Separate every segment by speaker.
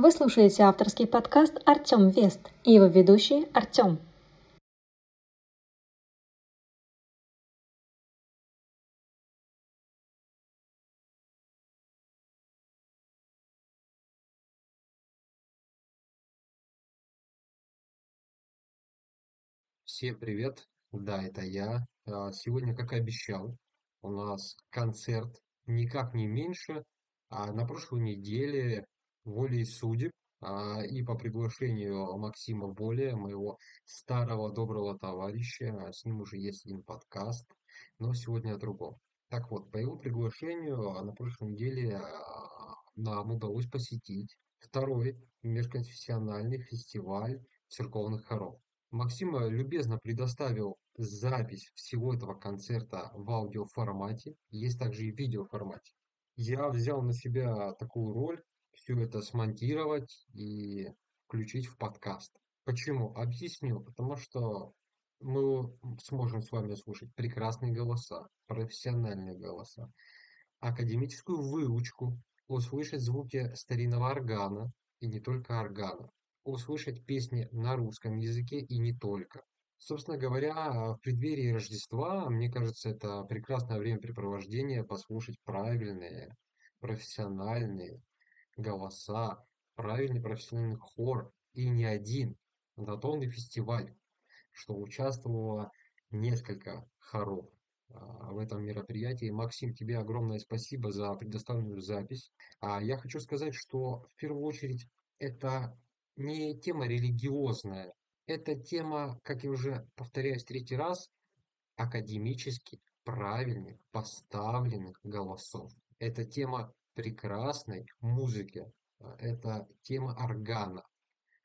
Speaker 1: Вы слушаете авторский подкаст «Артем Вест» и его ведущий Артем.
Speaker 2: Всем привет! Да, это я. А, Сегодня, как и обещал, у нас концерт никак не меньше, а на прошлой неделе волей судеб а, и по приглашению Максима Боля, моего старого доброго товарища, с ним уже есть один подкаст, но сегодня о другом. Так вот, по его приглашению а, на прошлой неделе а, нам удалось посетить второй межконфессиональный фестиваль церковных хоров. Максим э, любезно предоставил запись всего этого концерта в аудиоформате, есть также и видеоформате. Я взял на себя такую роль, все это смонтировать и включить в подкаст. Почему? Объясню. Потому что мы сможем с вами слушать прекрасные голоса, профессиональные голоса, академическую выучку, услышать звуки старинного органа и не только органа услышать песни на русском языке и не только. Собственно говоря, в преддверии Рождества, мне кажется, это прекрасное времяпрепровождение послушать правильные, профессиональные голоса, правильный профессиональный хор и не один, однотонный фестиваль, что участвовало несколько хоров а, в этом мероприятии. Максим, тебе огромное спасибо за предоставленную запись. А я хочу сказать, что в первую очередь это не тема религиозная. Это тема, как я уже повторяюсь третий раз, академически правильных, поставленных голосов. Это тема прекрасной музыки. Это тема органа.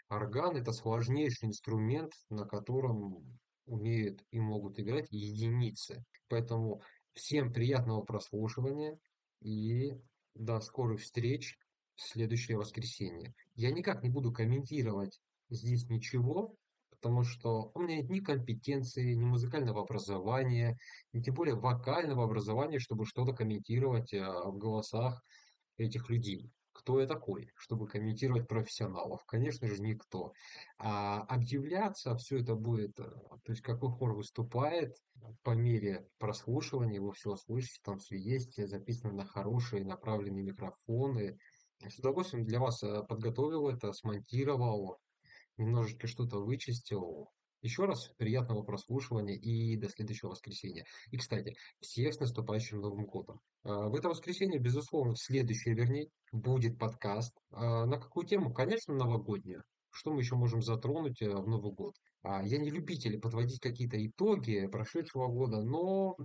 Speaker 2: Орган – это сложнейший инструмент, на котором умеют и могут играть единицы. Поэтому всем приятного прослушивания и до скорых встреч в следующее воскресенье. Я никак не буду комментировать здесь ничего, потому что у меня нет ни компетенции, ни музыкального образования, ни тем более вокального образования, чтобы что-то комментировать э, в голосах этих людей. Кто я такой, чтобы комментировать профессионалов? Конечно же, никто. А объявляться все это будет, э, то есть какой хор выступает, по мере прослушивания вы все услышите, там все есть, записано на хорошие направленные микрофоны, с удовольствием для вас э, подготовил это, смонтировал, немножечко что-то вычистил. Еще раз приятного прослушивания и до следующего воскресенья. И, кстати, всех с наступающим Новым годом. А, в это воскресенье, безусловно, в следующее, вернее, будет подкаст. А, на какую тему? Конечно, новогоднюю. Что мы еще можем затронуть э, в Новый год? А, я не любитель подводить какие-то итоги прошедшего года, но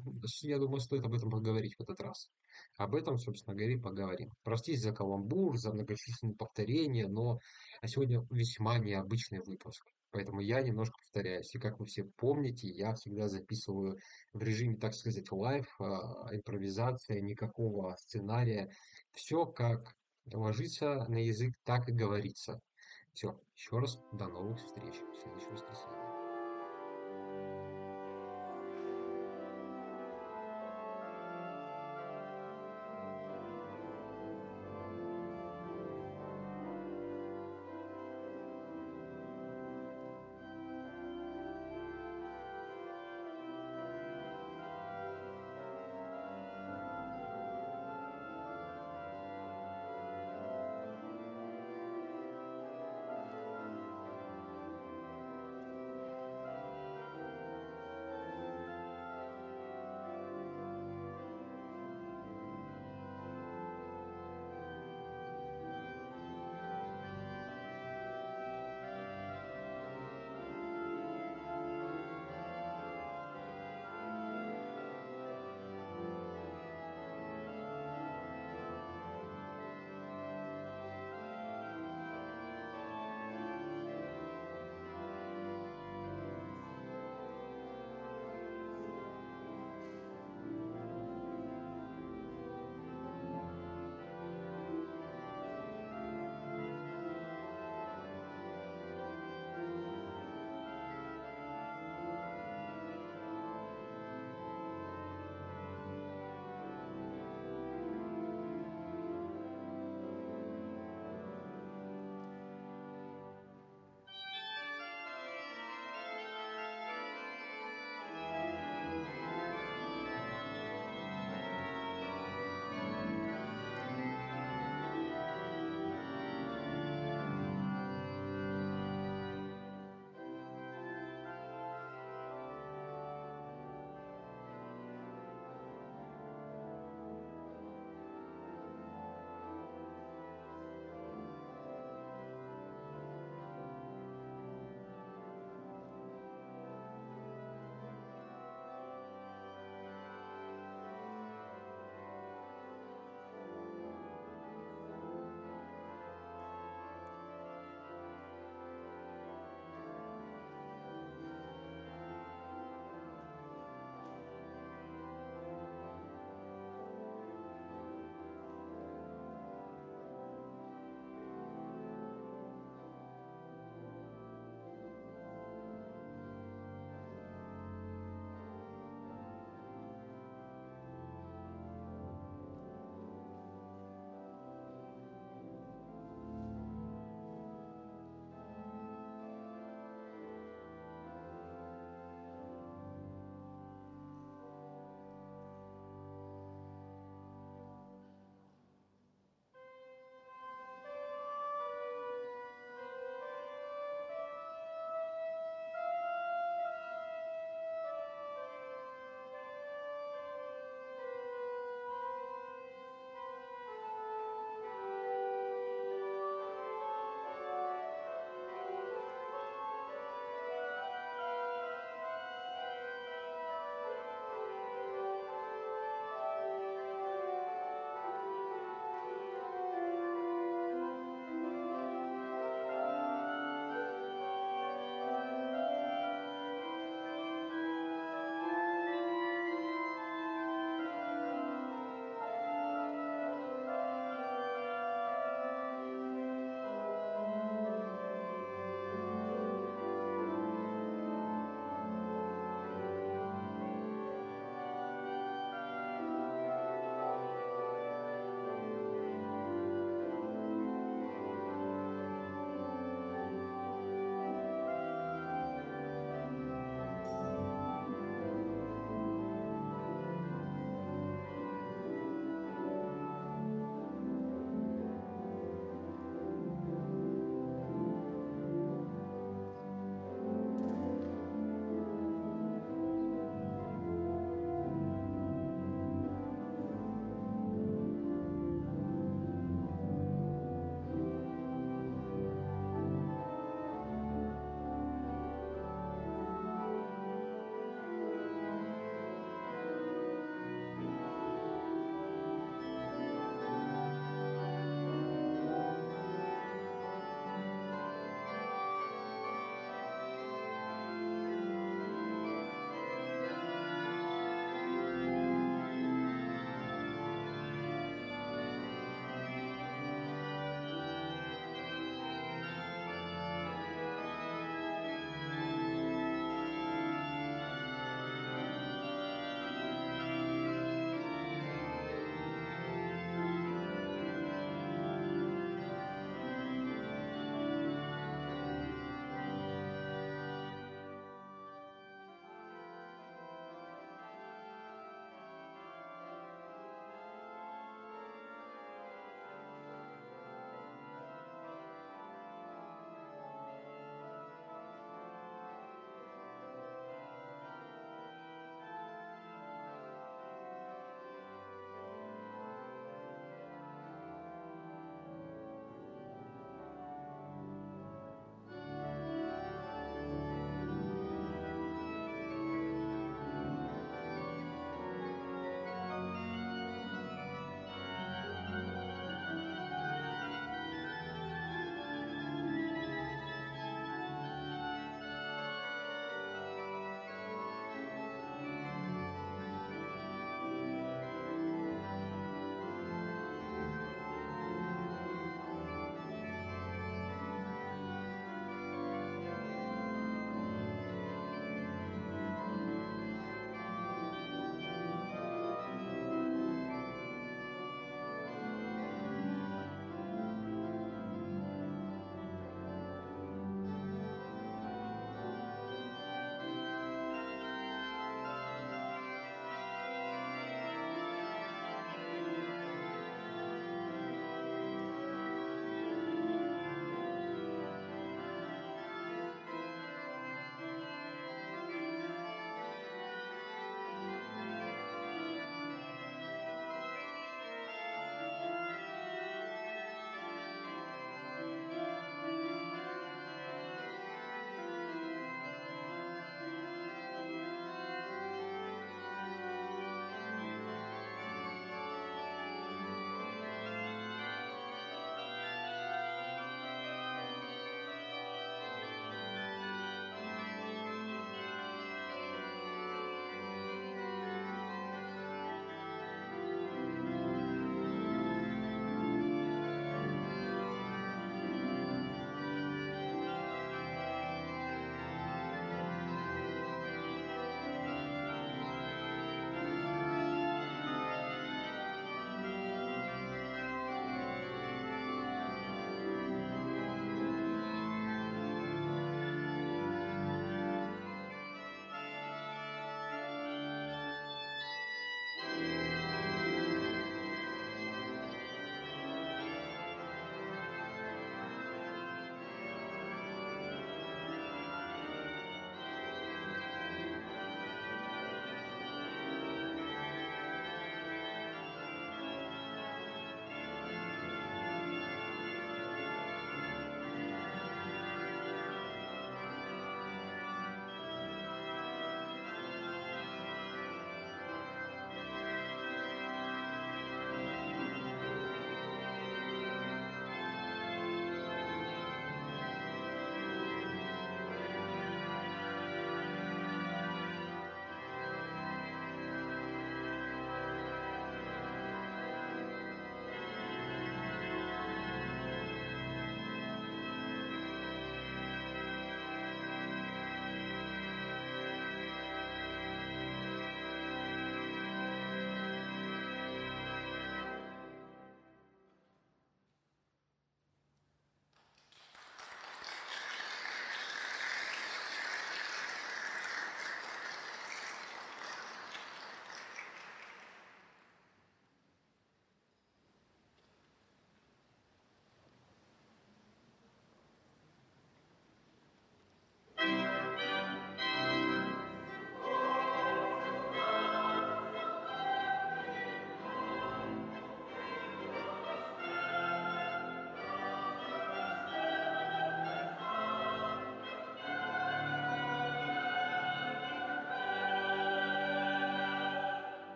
Speaker 2: я думаю, стоит об этом поговорить в этот раз. Об этом, собственно говоря, поговорим. Простите за каламбур, за многочисленные повторения, но сегодня весьма необычный выпуск. Поэтому я немножко повторяюсь. И как вы все помните, я всегда записываю в режиме, так сказать, live, а, импровизация, никакого сценария. Все как ложится на язык, так и говорится. Все, еще раз до новых встреч в следующее воскресенье.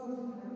Speaker 3: todos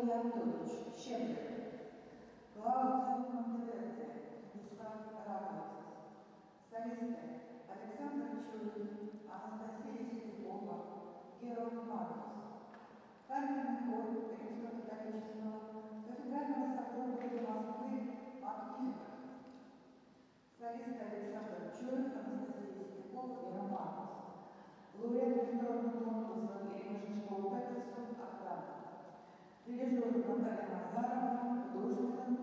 Speaker 3: Микола Леонтович, Щедрик. Клаудио Монтеверде, Густав Рамовец. Солисты Александр Чурин, Анастасия Сердюкова, Геров Маркус. Камерный хор Римско-католического кафедрального собора Москвы «Магнифика». Солист Александр Чурин, Анастасия Сердюкова и Романус. Лауреат международного конкурса Шишкова Петерсон Охрана. Дирижер Наталья Назарова, художественный